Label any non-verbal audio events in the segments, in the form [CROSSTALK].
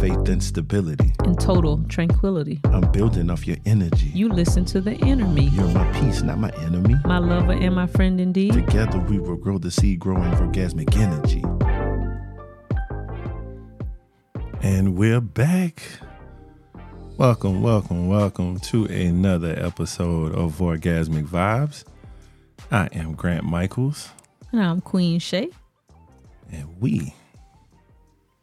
faith and stability. and total tranquility. I'm building off your energy. You listen to the inner me, You're my peace, not my enemy. my lover and my friend indeed. Together we will grow the seed growing orgasmic energy. And we're back. Welcome, welcome, welcome to another episode of Orgasmic Vibes. I am Grant Michaels, And I'm Queen Shá. and we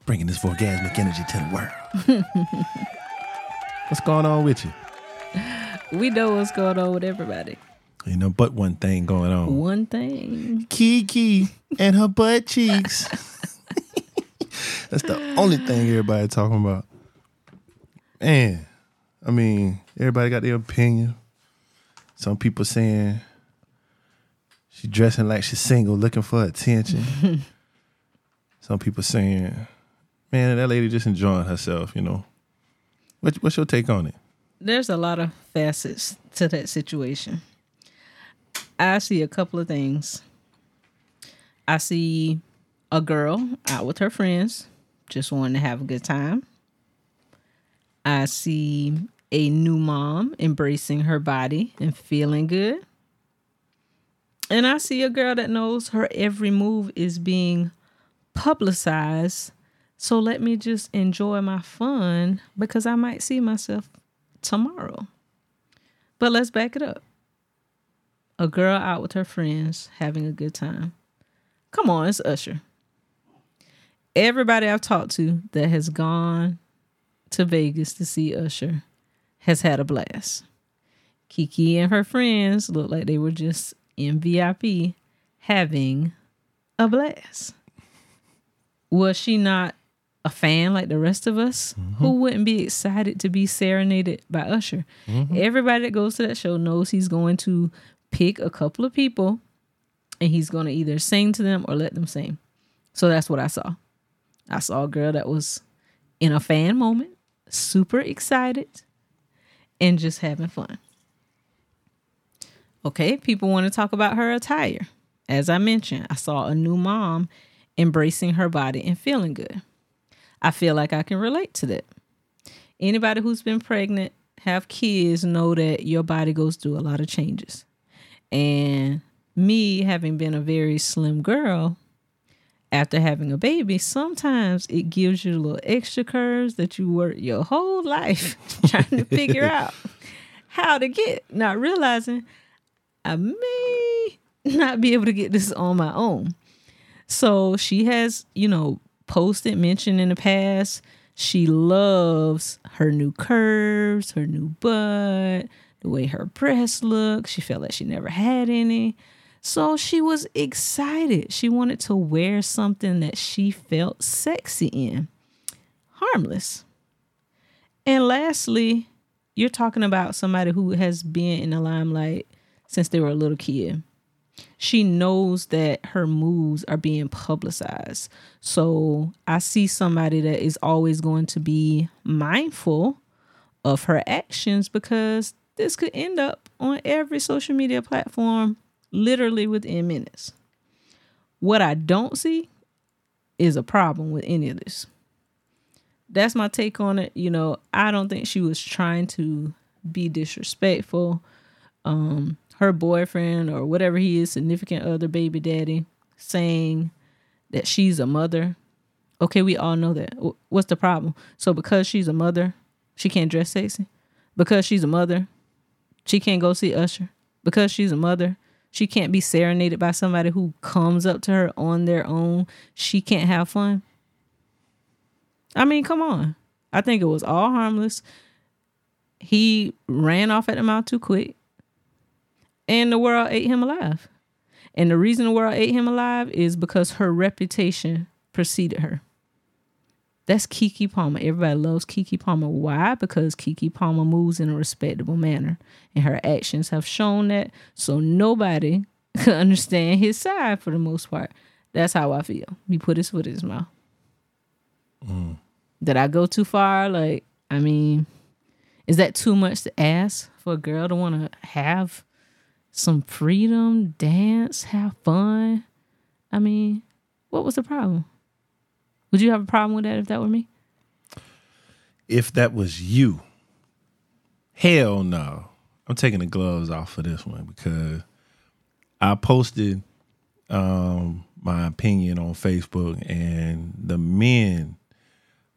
bringing this orgasmic energy to the world. [LAUGHS] What's going on with you? We know what's going on with everybody. You know, but one thing going on. One thing. Keke and her butt cheeks. [LAUGHS] That's the only thing everybody talking about. Man, I mean, everybody got their opinion. Some people saying she dressing like she's single, looking for attention. [LAUGHS] Some people saying, man, that lady just enjoying herself, you know. What, what's your take on it? There's a lot of facets to that situation. I see a couple of things. I see a girl out with her friends, just wanting to have a good time. I see a new mom embracing her body and feeling good. And I see a girl that knows her every move is being publicized. So let me just enjoy my fun because I might see myself tomorrow. But let's back it up. A girl out with her friends having a good time. Come on, it's Usher. Everybody I've talked to that has gone to Vegas to see Usher has had a blast. Keke and her friends looked like they were just in VIP having a blast. Was she not a fan like the rest of us? Mm-hmm. Who wouldn't be excited to be serenaded by Usher? Mm-hmm. Everybody that goes to that show knows he's going to pick a couple of people and he's going to either sing to them or let them sing. So that's what I saw. I saw a girl that was in a fan moment, super excited, and just having fun. Okay, people want to talk about her attire. As I mentioned, I saw a new mom embracing her body and feeling good. I feel like I can relate to that. Anybody who's been pregnant, have kids, know that your body goes through a lot of changes. And me having been a very slim girl, after having a baby, sometimes it gives you little extra curves that you work your whole life [LAUGHS] trying to figure out how to get, not realizing I may not be able to get this on my own. So she has, you know, posted, mentioned in the past, she loves her new curves, her new butt, the way her breasts look. She felt like she never had any. So she was excited. She wanted to wear something that she felt sexy in, harmless. And lastly, you're talking about somebody who has been in the limelight since they were a little kid. She knows that her moves are being publicized. So I see somebody that is always going to be mindful of her actions because this could end up on every social media platform literally within minutes. What I don't see is a problem with any of this. That's my take on it. You know, I don't think she was trying to be disrespectful. Um, her boyfriend or whatever he is, significant other, baby daddy, saying that she's a mother. Okay, we all know that. What's the problem? So because she's a mother, she can't dress sexy. Because she's a mother, she can't go see Usher. Because she's a mother, she can't be serenaded by somebody who comes up to her on their own. She can't have fun. I mean, come on. I think it was all harmless. He ran off at the mouth too quick and the world ate him alive. And the reason the world ate him alive is because her reputation preceded her. That's Keke Palmer. Everybody loves Keke Palmer. Why? Because Keke Palmer moves in a respectable manner, and her actions have shown that. So nobody [LAUGHS] could understand his side for the most part. That's how I feel. He put his foot in his mouth. Mm. Did I go too far? Like, I mean, is that too much to ask for a girl to want to have some freedom, dance, have fun? I mean, what was the problem? Would you have a problem with that if that were me? if that was you, hell no. I'm taking the gloves off for this one because I posted um, my opinion on Facebook, and the men,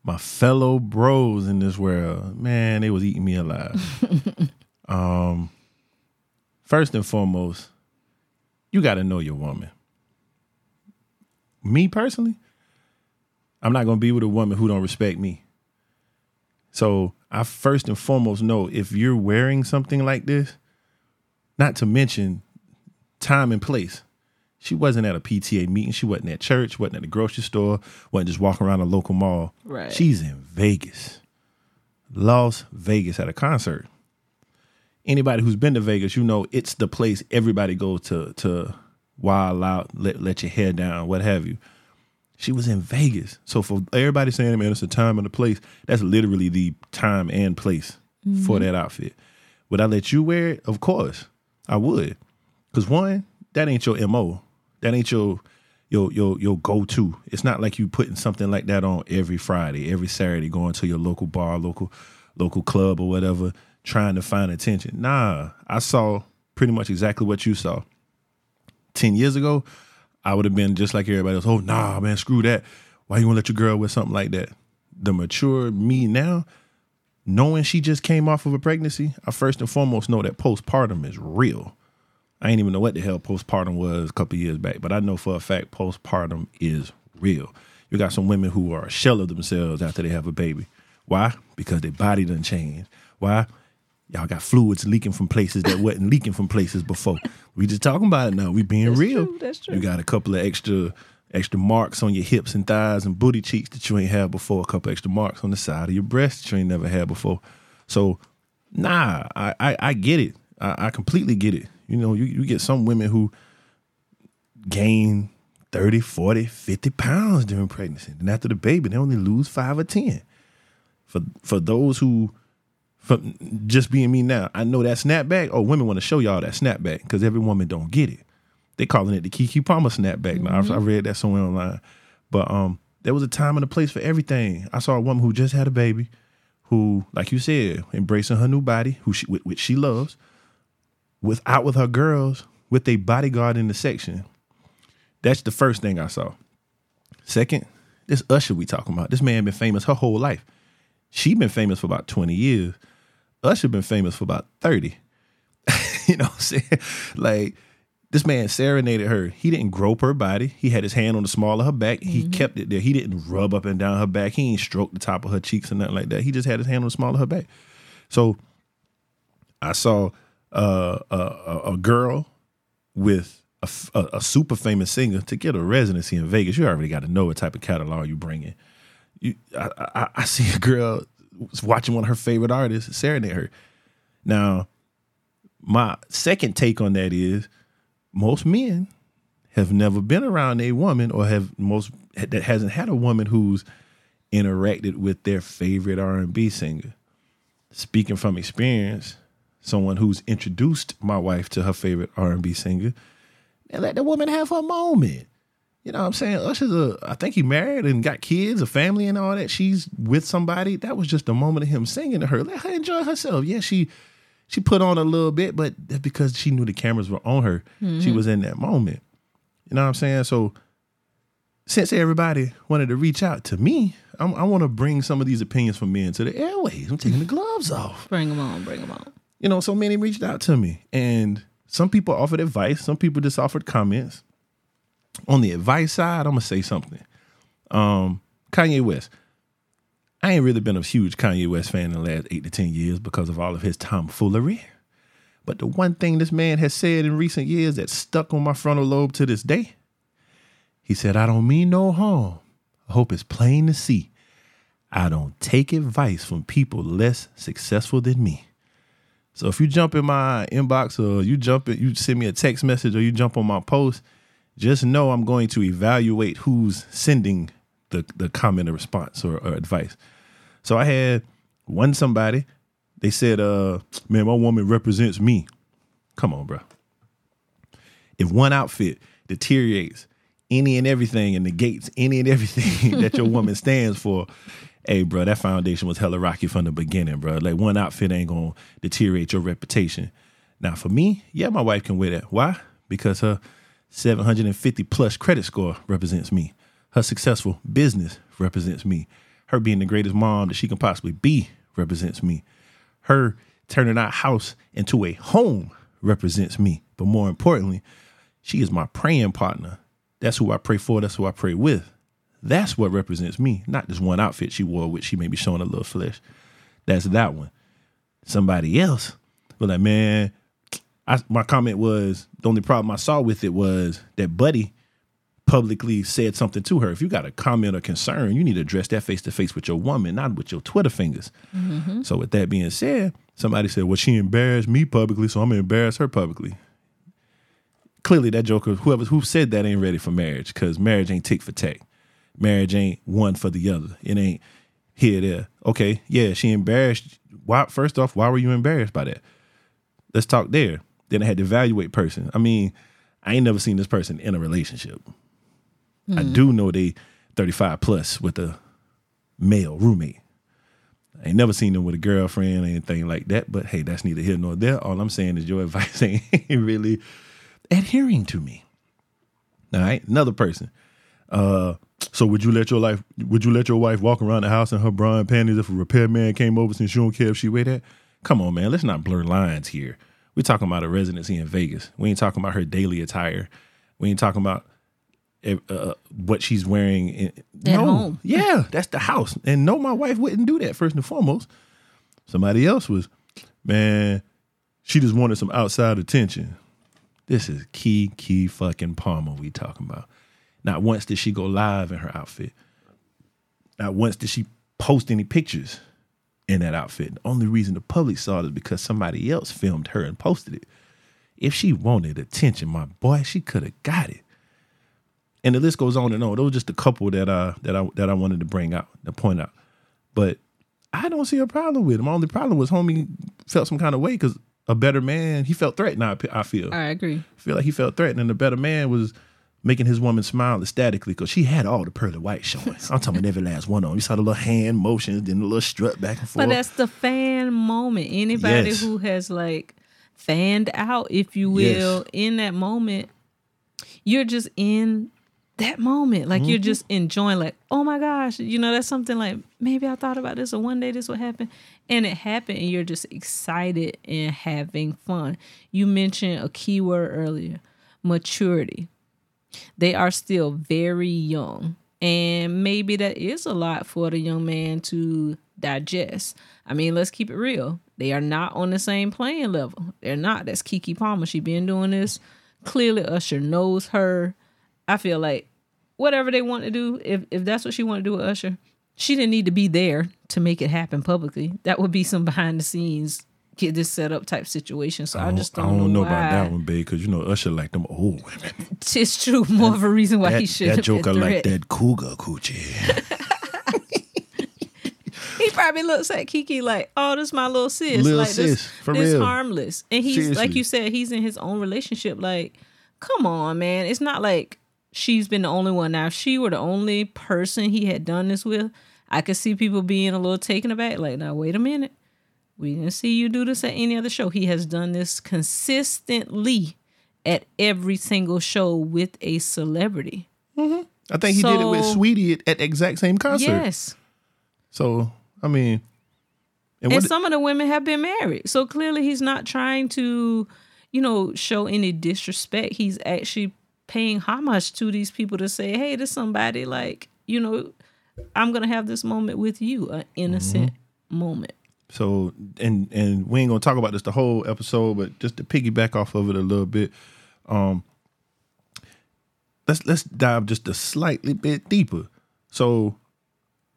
my fellow bros in this world, man, they was eating me alive. [LAUGHS] um, first and foremost, you got to know your woman. Me personally, I'm not gonna be with a woman who don't respect me. So I first and foremost know if you're wearing something like this, not to mention time and place. She wasn't at a PTA meeting. She wasn't at church. wasn't at the grocery store. wasn't just walking around a local mall. Right. She's in Vegas, Las Vegas at a concert. Anybody who's been to Vegas, you know it's the place everybody goes to to wild out, let let your hair down, what have you. She was in Vegas. So for everybody saying, man, it's a time and a place, that's literally the time and place for mm-hmm. that outfit. Would I let you wear it? Of course, I would. Cause one, that ain't your MO. That ain't your your your your go to. It's not like you putting something like that on every Friday, every Saturday, going to your local bar, local local club or whatever, trying to find attention. Nah, I saw pretty much exactly what you saw. Ten years ago, I would have been just like everybody else. Oh nah, man, screw that. Why you wanna let your girl with something like that? The mature me now, knowing she just came off of a pregnancy, I first and foremost know that postpartum is real. I ain't even know what the hell postpartum was a couple years back, but I know for a fact postpartum is real. You got some women who are a shell of themselves after they have a baby. Why? Because their body doesn't change. Why? Y'all got fluids leaking from places that wasn't leaking from places before. We just talking about it now. We being That's real. true, that's true. You got a couple of extra extra marks on your hips and thighs and booty cheeks that you ain't had before. A couple extra marks on the side of your breast that you ain't never had before. So, nah, I I, I get it. I, I completely get it. You know, you, you get some women who gain 30, 40, 50 pounds during pregnancy. And after the baby, they only lose five or 10. For for those who, for just being me now, I know that snapback. Oh, women want to show y'all that snapback because every woman don't get it. They calling it the Keke Palmer snapback. Now I, I read that somewhere online, but um, there was a time and a place for everything. I saw a woman who just had a baby, who, like you said, embracing her new body, who she, which, which she loves, with out with her girls with a bodyguard in the section. That's the first thing I saw. Second, this Usher we talking about. This man been famous her whole life. She been famous for about 20 years. Usher been famous for about 30. [LAUGHS] you know what I'm saying? Like this man serenaded her. He didn't grope her body. He had his hand on the small of her back. He kept it there. He didn't rub up and down her back. He ain't stroke the top of her cheeks or nothing like that. He just had his hand on the small of her back. So I saw uh, a, a, a girl with a super famous singer to get a residency in Vegas. You already got to know what type of catalog you bring in. You, I, I, I see a girl watching one of her favorite artists serenade her. Now, my second take on that is most men have never been around a woman or have most that hasn't had a woman who's interacted with their favorite R&B singer. Speaking from experience, someone who's introduced my wife to her favorite R&B singer, and let the woman have her moment. You know what I'm saying? Usher's a, I think he married and got kids, a family and all that. She's with somebody. That was just a moment of him singing to her. Let her enjoy herself. Yeah, she she put on a little bit, but that's because she knew the cameras were on her. She was in that moment. You know what I'm saying? So since everybody wanted to reach out to me, I'm, I want to bring some of these opinions from men to the airways. I'm taking the gloves off. Bring them on, bring them on. You know, so many reached out to me, and some people offered advice. Some people just offered comments. On the advice side, I'm gonna say something. Um, Kanye West. I ain't really been a huge Kanye West fan in the last eight to ten years because of all of his tomfoolery. But the one thing this man has said in recent years that stuck on my frontal lobe to this day, he said, I don't mean no harm. I hope it's plain to see. I don't take advice from people less successful than me. So if you jump in my inbox or you jump in, you send me a text message or you jump on my post, just know I'm going to evaluate who's sending the, the comment or response or, or advice. So I had one somebody, they said, uh, man, my woman represents me. Come on, bro. If one outfit deteriorates any and everything and negates any and everything [LAUGHS] that your woman [LAUGHS] stands for, hey, bro, that foundation was hella rocky from the beginning, bro. Like one outfit ain't gonna deteriorate your reputation. Now, for me, yeah, my wife can wear that. Why? Because her 750 plus credit score represents me. Her successful business represents me. Her being the greatest mom that she can possibly be represents me. Her turning our house into a home represents me. But more importantly, she is my praying partner. That's who I pray for. That's who I pray with. That's what represents me, not this one outfit she wore, which she may be showing a little flesh. That's that one. Somebody else, but like, man, I, my comment was the only problem I saw with it was that Buddy publicly said something to her. If you got a comment or concern, you need to address that face to face with your woman, not with your Twitter fingers. Mm-hmm. So, with that being said, somebody said, Well, she embarrassed me publicly, so I'm gonna embarrass her publicly. Clearly, that joker, whoever who said that ain't ready for marriage, because marriage ain't tick for tack. Marriage ain't one for the other. It ain't here, there. Okay, yeah, she embarrassed. Why first off, why were you embarrassed by that? Let's talk there. Then I had to evaluate person. I mean, I ain't never seen this person in a relationship. Mm. I do know they 35 plus with a male roommate. I ain't never seen them with a girlfriend or anything like that. But hey, that's neither here nor there. All I'm saying is your [LAUGHS] advice ain't really adhering to me. All right, another person. Uh, so would you let your life? Would you let your wife walk around the house in her bra and panties if a repairman came over since you don't care if she wear that? Come on, man. Let's not blur lines here. We're talking about a residency in Vegas. We ain't talking about her daily attire. We ain't talking about uh, uh what she's wearing. In, At no, home. [LAUGHS] yeah, that's the house. And no, my wife wouldn't do that. First and foremost, somebody else was, man. She just wanted some outside attention. This is key, key fucking Palmer we talking about. Not once did she go live in her outfit. Not once did she post any pictures in that outfit. The only reason the public saw it is because somebody else filmed her and posted it. If she wanted attention, my boy, she could have got it. And the list goes on and on. Those were just a couple that I that I that I wanted to bring out, to point out. But I don't see a problem with it. My only problem was homie felt some kind of way because a better man, he felt threatened. I, I feel. I agree. I feel like he felt threatened, and the better man was making his woman smile ecstatically because she had all the pearly white showing. I'm talking about every last one of them. You saw the little hand motions, then the little strut back and forth. But that's the fan moment. Anybody yes. who has like fanned out, if you will, yes. in that moment, you're just in that moment. Like mm-hmm. you're just enjoying, like, oh my gosh, you know, that's something like maybe I thought about this or one day this would happen. And it happened, and you're just excited and having fun. You mentioned a keyword earlier maturity they are still very young. And maybe that is a lot for the young man to digest. I mean, let's keep it real. They are not on the same playing level. They're not. That's Keke Palmer. She been doing this. Clearly, Usher knows her. I feel like whatever they want to do, if if that's what she want to do with Usher, she didn't need to be there to make it happen publicly. That would be some [LAUGHS] behind the scenes get this set up type situation. So I, I just don't, I don't know, know about that one, babe, because you know Usher like them old women. [LAUGHS] It's true. More that, of a reason why that, he should. That joker like that cougar coochie. [LAUGHS] he probably looks at Keke like, "Oh, this is my little sis. Little like sis, this, for this real. harmless." And he's Seriously. like you said, he's in his own relationship. Like, come on, man. It's not like she's been the only one. Now, if she were the only person he had done this with, I could see people being a little taken aback. Like, now wait a minute. We didn't see you do this at any other show. He has done this consistently at every single show with a celebrity. Mm-hmm. I think he so, did it with Saweetie at, at the exact same concert. Yes. So I mean, and, and some of the women have been married. So clearly, he's not trying to, you know, show any disrespect. He's actually paying homage to these people to say, "Hey, there's somebody like you know, I'm gonna have this moment with you, an innocent mm-hmm. moment." So and and we ain't gonna talk about this the whole episode, but just to piggyback off of it a little bit, um, let's let's dive just a slightly bit deeper. So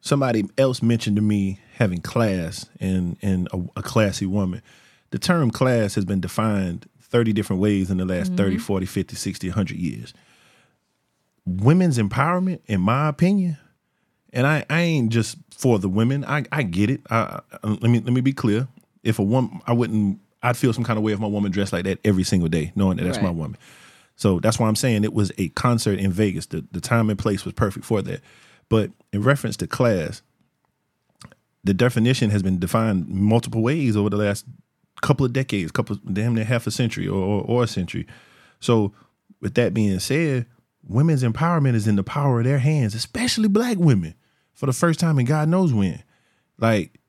somebody else mentioned to me having class and and a, a classy woman. The term class has been defined 30 different ways in the last mm-hmm. 30, 40, 50, 60, 100 years. Women's empowerment, in my opinion, and I, I ain't just for the women. I, I get it. I, I, let me let me be clear. If a woman, I wouldn't. I'd feel some kind of way if my woman dressed like that every single day, knowing that that's right. my woman. So that's why I'm saying it was a concert in Vegas. The the time and place was perfect for that. But in reference to class, the definition has been defined multiple ways over the last couple of decades, couple damn near half a century or, or, or a century. So, with that being said, women's empowerment is in the power of their hands, especially black women, for the first time in God knows when. Like,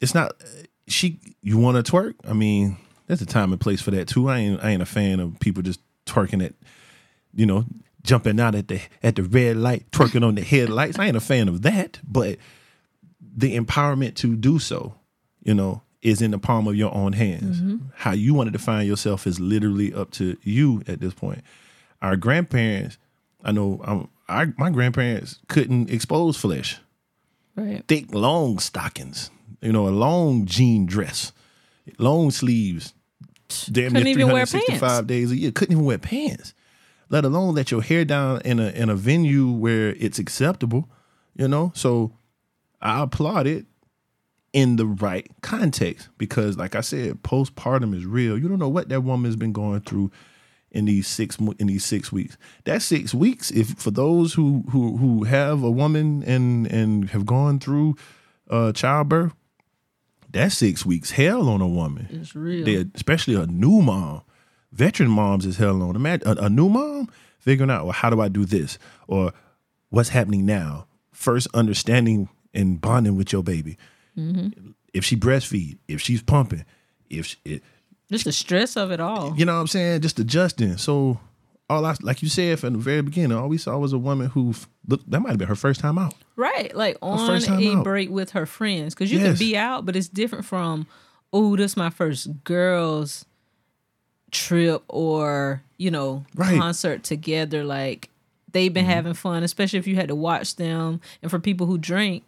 it's not she. You want to twerk? I mean, there's a time and place for that too. I ain't I ain't a fan of people just twerking at, you know, jumping out at the at the red light, twerking on the headlights. I ain't a fan of that, but the empowerment to do so, you know, is in the palm of your own hands. How you want to define yourself is literally up to you at this point. Our grandparents, I know, um, our, my grandparents couldn't expose flesh Right. thick, long stockings, you know, a long jean dress, long sleeves, damn Couldn't near even wear 365 pants. days a year. Couldn't even wear pants, let alone let your hair down in a in a venue where it's acceptable, you know. So I applaud it in the right context because, like I said, postpartum is real. You don't know what that woman's been going through in these six in these six weeks. That six weeks, if for those who who who have a woman and and have gone through uh, childbirth, that's six weeks hell on a woman. It's real. They- especially a new mom. Veteran moms is hell on. Imagine a, a new mom figuring out, well, how do I do this or what's happening now? First, understanding and bonding with your baby. If she breastfeed, if she's pumping, if she, it, Just the stress of it all. you know what I'm saying? Just adjusting. So all I like you said from the very beginning, all we saw was a woman who looked that might have been her first time out. Right. Like on a out. break with her friends. Because you can be out, but it's different from, oh, this my first girls trip or, you know, Right. concert together. Like they've been mm-hmm. having fun, especially if you had to watch them. And for people who drink,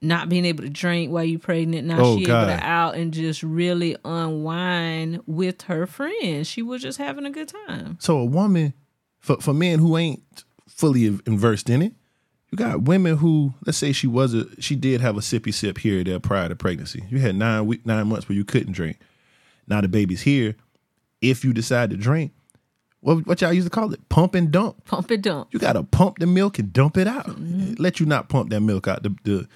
not being able to drink while you're pregnant. Now Oh, she God. able to out and just really unwind with her friends. She was just having a good time. So a woman, for for men who ain't fully versed in it, you got women who, let's say she was a, she did have a sippy sip here or there prior to pregnancy. You had nine week, nine months where you couldn't drink. Now the baby's here. If you decide to drink, what what y'all used to call it, pump and dump. Pump it dump. You gotta pump the milk and dump it out. Mm-hmm. Let you not pump that milk out. The, the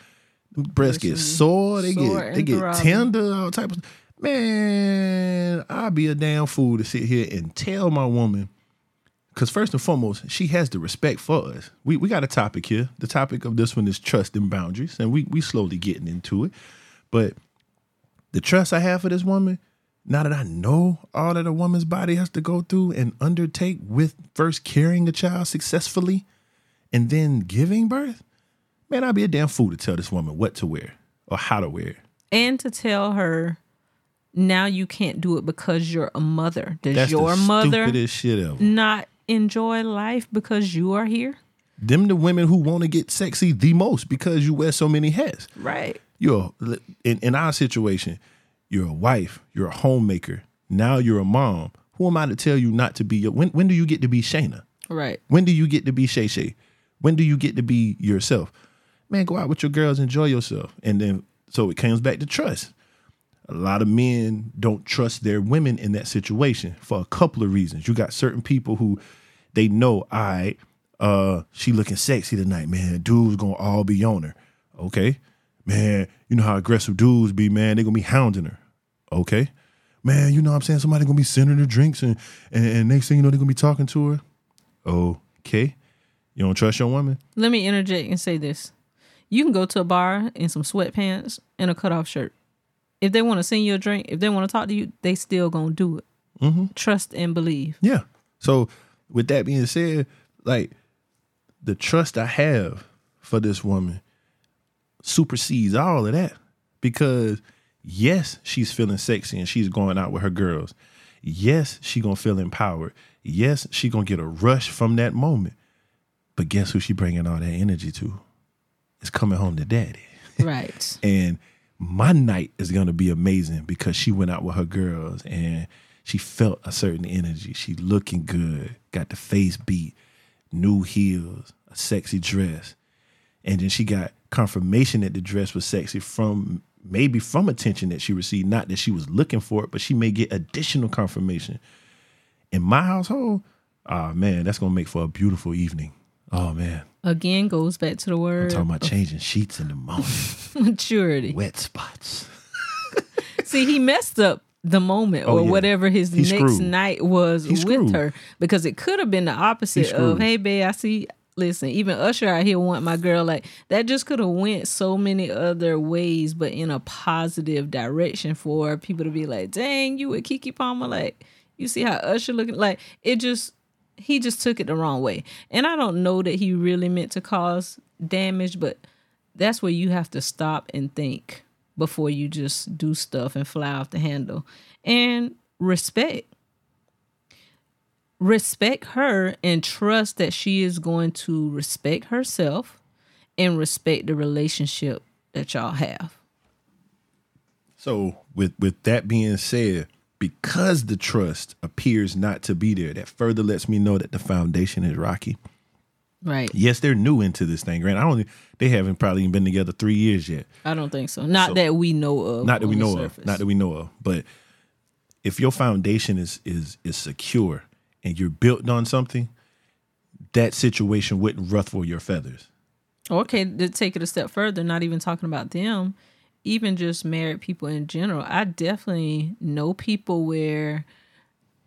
breasts get sore. They Sore get they get throbbing. tender. All type of man. I'd be a damn fool to sit here and tell my woman. Because first and foremost, she has the respect for us. We we got a topic here. The topic of this one is trust and boundaries, and we we slowly getting into it. But the trust I have for this woman, now that I know all that a woman's body has to go through and undertake with first carrying a child successfully and then giving birth, man, I'd be a damn fool to tell this woman what to wear or how to wear it. and to tell her now you can't do it because you're a mother. Does That's your the mother stupidest shit ever. not enjoy life because you are here? Them the women who want to get sexy the most because you wear so many hats. Right. You're in, in our situation, you're a wife, you're a homemaker. Now you're a mom. Who am I to tell you not to be your when when do you get to be Shayna? Right. When do you get to be Shay Shay? When do you get to be yourself? Man, go out with your girls, enjoy yourself. And then so it comes back to trust. A lot of men don't trust their women in that situation for a couple of reasons. You got certain people who they know, all right, uh, she looking sexy tonight, man. Dudes gonna all be on her. Okay. Man, you know how aggressive dudes be, man. They gonna be hounding her. Okay. Man, you know what I'm saying? Somebody gonna be sending her drinks and, and, and next thing you know, they're gonna be talking to her. Okay. You don't trust your woman? Let me interject and say this. You can go to a bar in some sweatpants and a cutoff shirt. If they want to send you a drink, if they want to talk to you, they still gonna do it. Mm-hmm. Trust and believe. Yeah. So with that being said, like the trust I have for this woman supersedes all of that. Because yes, she's feeling sexy and she's going out with her girls. Yes, she gonna feel empowered. Yes, she gonna get a rush from that moment. But guess who she bringing all that energy to? It's coming home to daddy. Right. [LAUGHS] And my night is gonna be amazing because she went out with her girls and she felt a certain energy. She looking good, got the face beat, new heels, a sexy dress. And then she got confirmation that the dress was sexy from maybe from attention that she received. Not that she was looking for it, but she may get additional confirmation. In my household, ah man, that's gonna make for a beautiful evening. Oh man, Again, goes back to the word. I'm talking about changing sheets in the morning, [LAUGHS] maturity. wet spots. [LAUGHS] See, he messed up the moment Oh, or yeah. whatever his He next screwed. night was He with screwed. her because it could have been the opposite of, hey, babe, I see. Listen, even Usher out here want my girl. Like that just could have went so many other ways, but in a positive direction for people to be like, dang, you with Keke Palmer. Like you see how Usher looking. Like it just he just took it the wrong way. And I don't know that he really meant to cause damage, but that's where you have to stop and think before you just do stuff and fly off the handle. And respect. Respect her and trust that she is going to respect herself and respect the relationship that y'all have. So with with that being said, because the trust appears not to be there, that further lets me know that the foundation is rocky. Right. Yes, they're new into this thing, Grant. I don't. They haven't probably been together three years yet. I don't think so. Not So- that we know of. Not that we know of. Not that we know of. But if your foundation is is is secure and you're built on something, that situation wouldn't ruffle your feathers. Okay, to take it a step further, not even talking about them, even just married people in general. I definitely know people where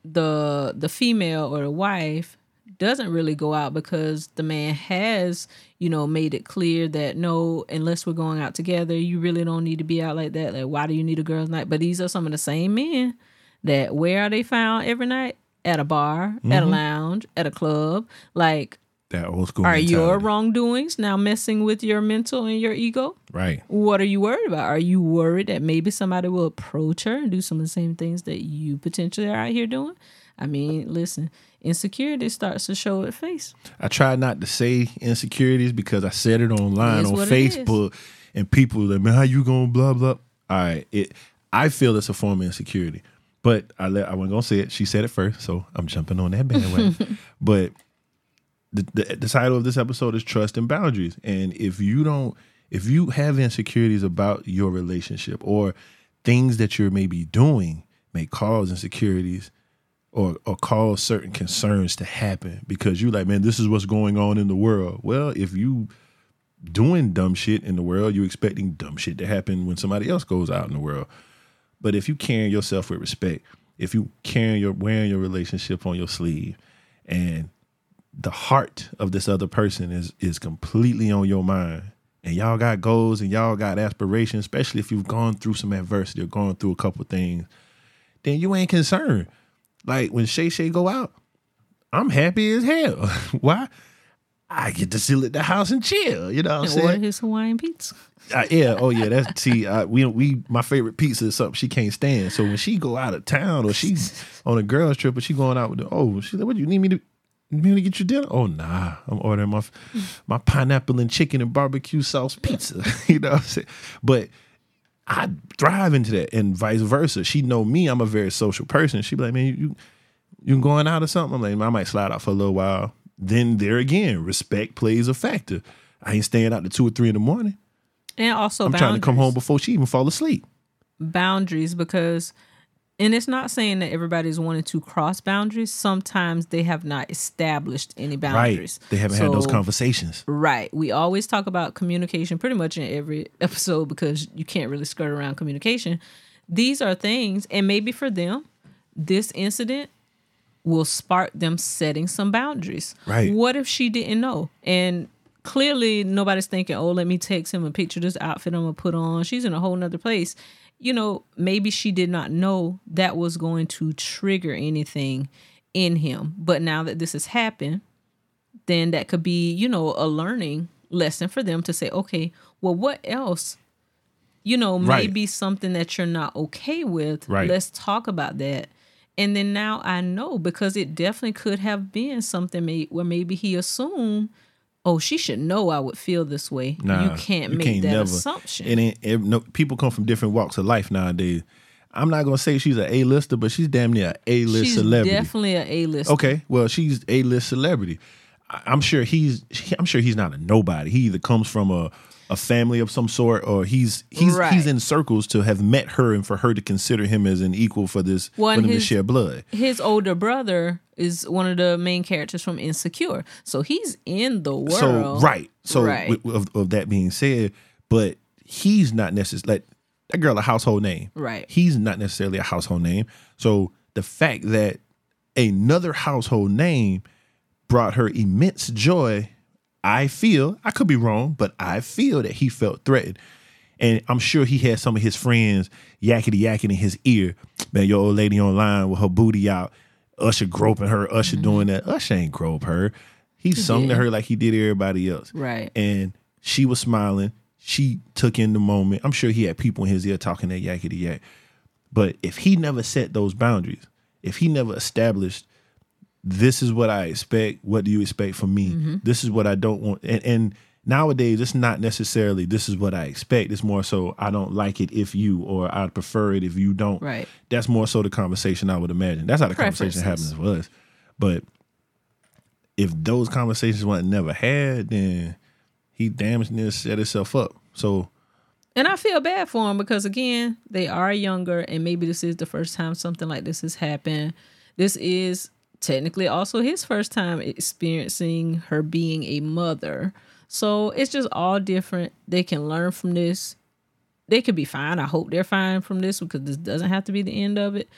the the female or the wife doesn't really go out because the man has, you know, made it clear that no, unless we're going out together, you really don't need to be out like that. Like, why do you need a girls' night? But these are some of the same men that where are they found every night? At a bar, at a mm-hmm. lounge, at a club. Like, That old school. are your wrongdoings now messing with your mental and your ego? right? What are you worried about? Are you worried that maybe somebody will approach her and do some of the same things that you potentially are out here doing? I mean, listen, insecurity starts to show its face. I try not to say insecurities because I said it online It on what it is. Facebook, and people like, man, how you gonna blah blah. All right, it. I feel it's a form of insecurity, but I let I wasn't gonna say it. She said it first, so I'm jumping on that bandwagon. [LAUGHS] but the, the the title of this episode is trust and boundaries, and if you don't, if you have insecurities about your relationship or things that you're maybe doing may cause insecurities or or cause certain concerns to happen because you're like, man, this is what's going on in the world. Well, if you doing dumb shit in the world, you're expecting dumb shit to happen when somebody else goes out in the world. But if you carrying yourself with respect, if you carrying your wearing your relationship on your sleeve, and the heart of this other person is is completely on your mind, and y'all got goals and y'all got aspirations, especially if you've gone through some adversity or gone through a couple things, then you ain't concerned. Like when Shay Shay go out, I'm happy as hell. [LAUGHS] Why? I get to sit at the house and chill. You know what I'm And saying? his Hawaiian pizza. Uh, yeah, oh yeah. That's [LAUGHS] see, uh, we we my favorite pizza is something she can't stand. So when she go out of town or she's [LAUGHS] on a girls trip or she going out with the oh, she like, what do you need me to you to get your dinner? Oh nah, I'm ordering my my pineapple and chicken and barbecue sauce pizza. [LAUGHS] you know what I'm saying? But I thrive into that, and vice versa. She know me. I'm a very social person. She be like, man, you you going out or something? I'm like, I might slide out for a little while. Then there again, respect plays a factor. I ain't staying out to two or three in the morning. And also I'm boundaries. trying to come home before she even fall asleep. boundaries because and it's not saying that everybody's wanting to cross boundaries. Sometimes they have not established any boundaries. Right. They haven't had those conversations. Right. We always talk about communication pretty much in every [LAUGHS] episode because you can't really skirt around communication. These are things, and maybe for them, this incident will spark them setting some boundaries. Right. What if she didn't know? And clearly nobody's thinking, oh, let me text him and picture of this outfit I'm gonna put on. She's in a whole nother place. You know, maybe she did not know that was going to trigger anything in him. But now that this has happened, then that could be, you know, a learning lesson for them to say, okay, well, what else, you know, Right. be something that you're not okay with. Right. Let's talk about that. And then now I know because it definitely could have been something may, where maybe he assumed, oh, she should know I would feel this way. Nah, you can't make that assumption. And it, it- no, people come from different walks of life nowadays. I'm not gonna say she's an A-lister, but she's damn near an A-list She's celebrity. definitely an A-list. Okay, well, she's A-list celebrity. I- I'm sure he's. I'm sure he's not a nobody. He either comes from a a family of some sort, or he's he's Right. he's in circles to have met her and for her to consider him as an equal for this Well, for and to his- share blood. his older brother is one of the main characters from Insecure. So he's in the world. So right. So Right. with- of, of that being said, but he's not necessarily like that girl a household name. Right. He's not necessarily a household name. So the fact that another household name brought her immense joy, I feel I could be wrong, but I feel that he felt threatened. And I'm sure he had some of his friends yakety yakking in his ear. Man, your old lady online with her booty out, Usher groping her, Usher mm-hmm. doing that. Usher ain't grope her. He sung to her like he did everybody else. Right. And she was smiling. She took in the moment. I'm sure he had people in his ear talking that yakety yak. But if he never set those boundaries, if he never established this is what I expect, what do you expect from me? Mm-hmm. This is what I don't want. And, and nowadays, it's not necessarily this is what I expect. It's more so I don't like it if you, or I'd prefer it if you don't. Right. That's more so the conversation I would imagine. That's how the conversation happens with us. But if those conversations weren't never had, then he damaged near set himself up. So And I feel bad for him because again, they are younger and maybe this is the first time something like this has happened. This is technically also his first time experiencing her being a mother. So it's just all different. They can learn from this. They could be fine. I hope they're fine from this because this doesn't have to be the end of it.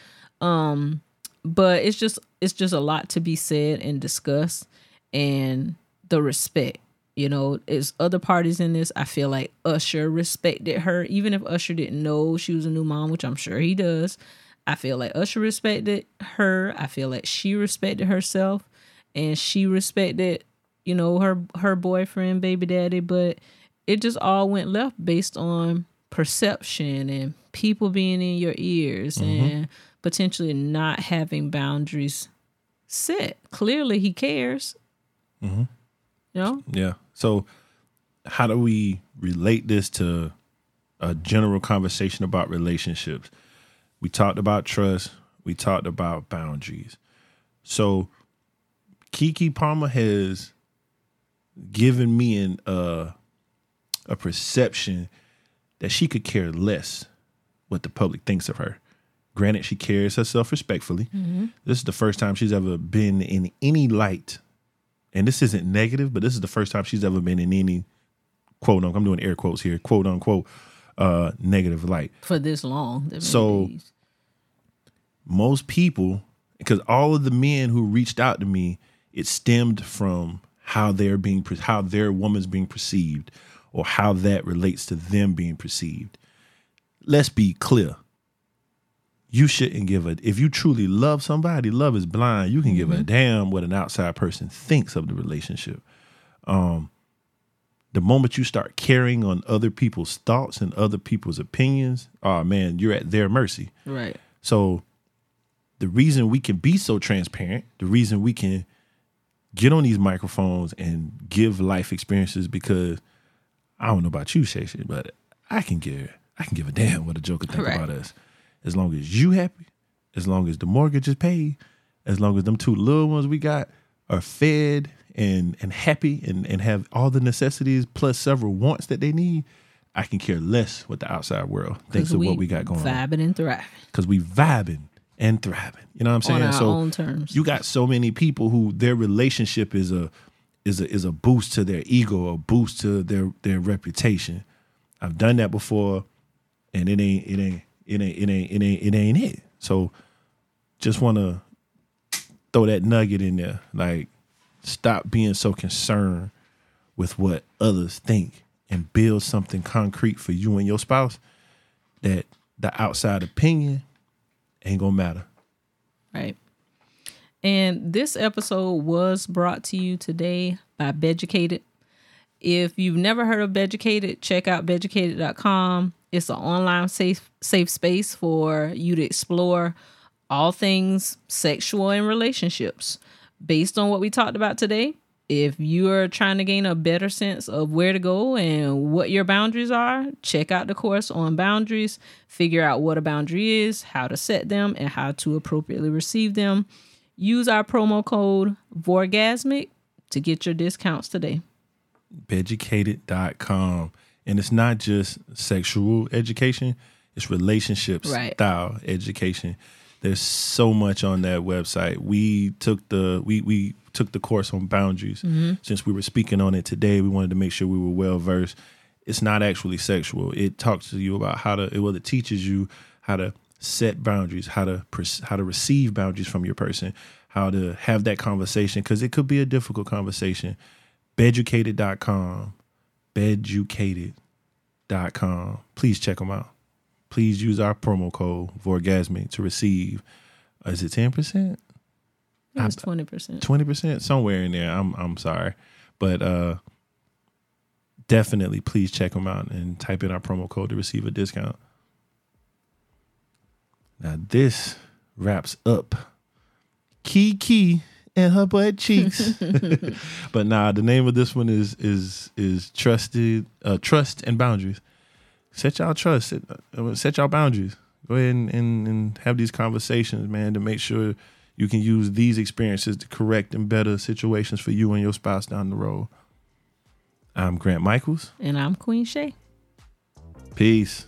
Um but it's just it's just a lot to be said and discussed and the respect you know it's other parties in this i feel like usher respected her even if usher didn't know she was a new mom which i'm sure he does i feel like usher respected her. I feel like she respected herself. And she respected you know her her boyfriend baby daddy. But it just all went left based on perception and people being in your ears mm-hmm. and potentially not having boundaries set. Clearly he cares. Mm-hmm. You know? Yeah. So, how do we relate this to a general conversation about relationships? We talked about trust. We talked about boundaries. So, Keke Palmer has given me an uh, a perception that she could care less what the public thinks of her. Granted, she carries herself respectfully. This is the first time she's ever been in any light and this isn't negative, but this is the first time she's ever been in any quote unquote, I'm doing air quotes here, quote unquote, uh, negative light. for this long So- days. Most people, because all of the men who reached out to me, it stemmed from how they're being, how their woman's being perceived, or how that relates to them being perceived. Let's be clear. You shouldn't give a if you truly love somebody, love is blind. You can give a damn what an outside person thinks of the relationship. Um the moment you start caring on other people's thoughts and other people's opinions, oh man, you're at their mercy. right So the reason we can be so transparent, the reason we can get on these microphones and give life experiences because I don't know about you, Shay, Shay, but I can give I can give a damn what a joker think Right. about us. As long as you happy, as long as the mortgage is paid, as long as them two little ones we got are fed and and happy and, and have all the necessities plus several wants that they need, I can care less what the outside world thinks of what we got going on vibing and thriving because we vibing and thriving. You know what I'm saying? on our so own terms you got so many people who their relationship is a is a is a boost to their ego, a boost to their their reputation. I've done that before, and it ain't it ain't it ain't it ain't it ain't it ain't it. So just want to throw that nugget in there, like stop being so concerned with what others think and build something concrete for you and your spouse that the outside opinion ain't gonna matter. Right. And this episode was brought to you today by Beducated. If you've never heard of Beducated, check out beducated.com. It's an online safe safe space for you to explore all things sexual and relationships. Based on what we talked about today, if you are trying to gain a better sense of where to go and what your boundaries are, check out the course on boundaries, figure out what a boundary is, how to set them, and how to appropriately receive them. Use our promo code VORGASMIC to get your discounts today. Beducated.com. And it's not just sexual education, it's relationships Right. style education. There's so much on that website. We took the we we took the course on boundaries. Mm-hmm. Since we were speaking on it today, we wanted to make sure we were well versed. It's not actually sexual. It talks to you about how to well it teaches you how to set boundaries, how to how to receive boundaries from your person, how to have that conversation cuz it could be a difficult conversation. Beducated.com. Beducated.com. Please check them out. Please use our promo code Vorgasmic to receive uh, is it 10%? It was twenty percent. twenty percent somewhere in there. I'm I'm sorry, but uh, definitely please check them out and type in our promo code to receive a discount. Now this wraps up Keke and her butt cheeks. [LAUGHS] [LAUGHS] but nah, the name of this one is is is trusted uh, trust and boundaries. Set y'all trust. Set, uh, set y'all boundaries. Go ahead and, and, and have these conversations, man, to make sure you can use these experiences to correct and better situations for you and your spouse down the road. I'm Grant Michaels. And I'm Queen Shá. Peace.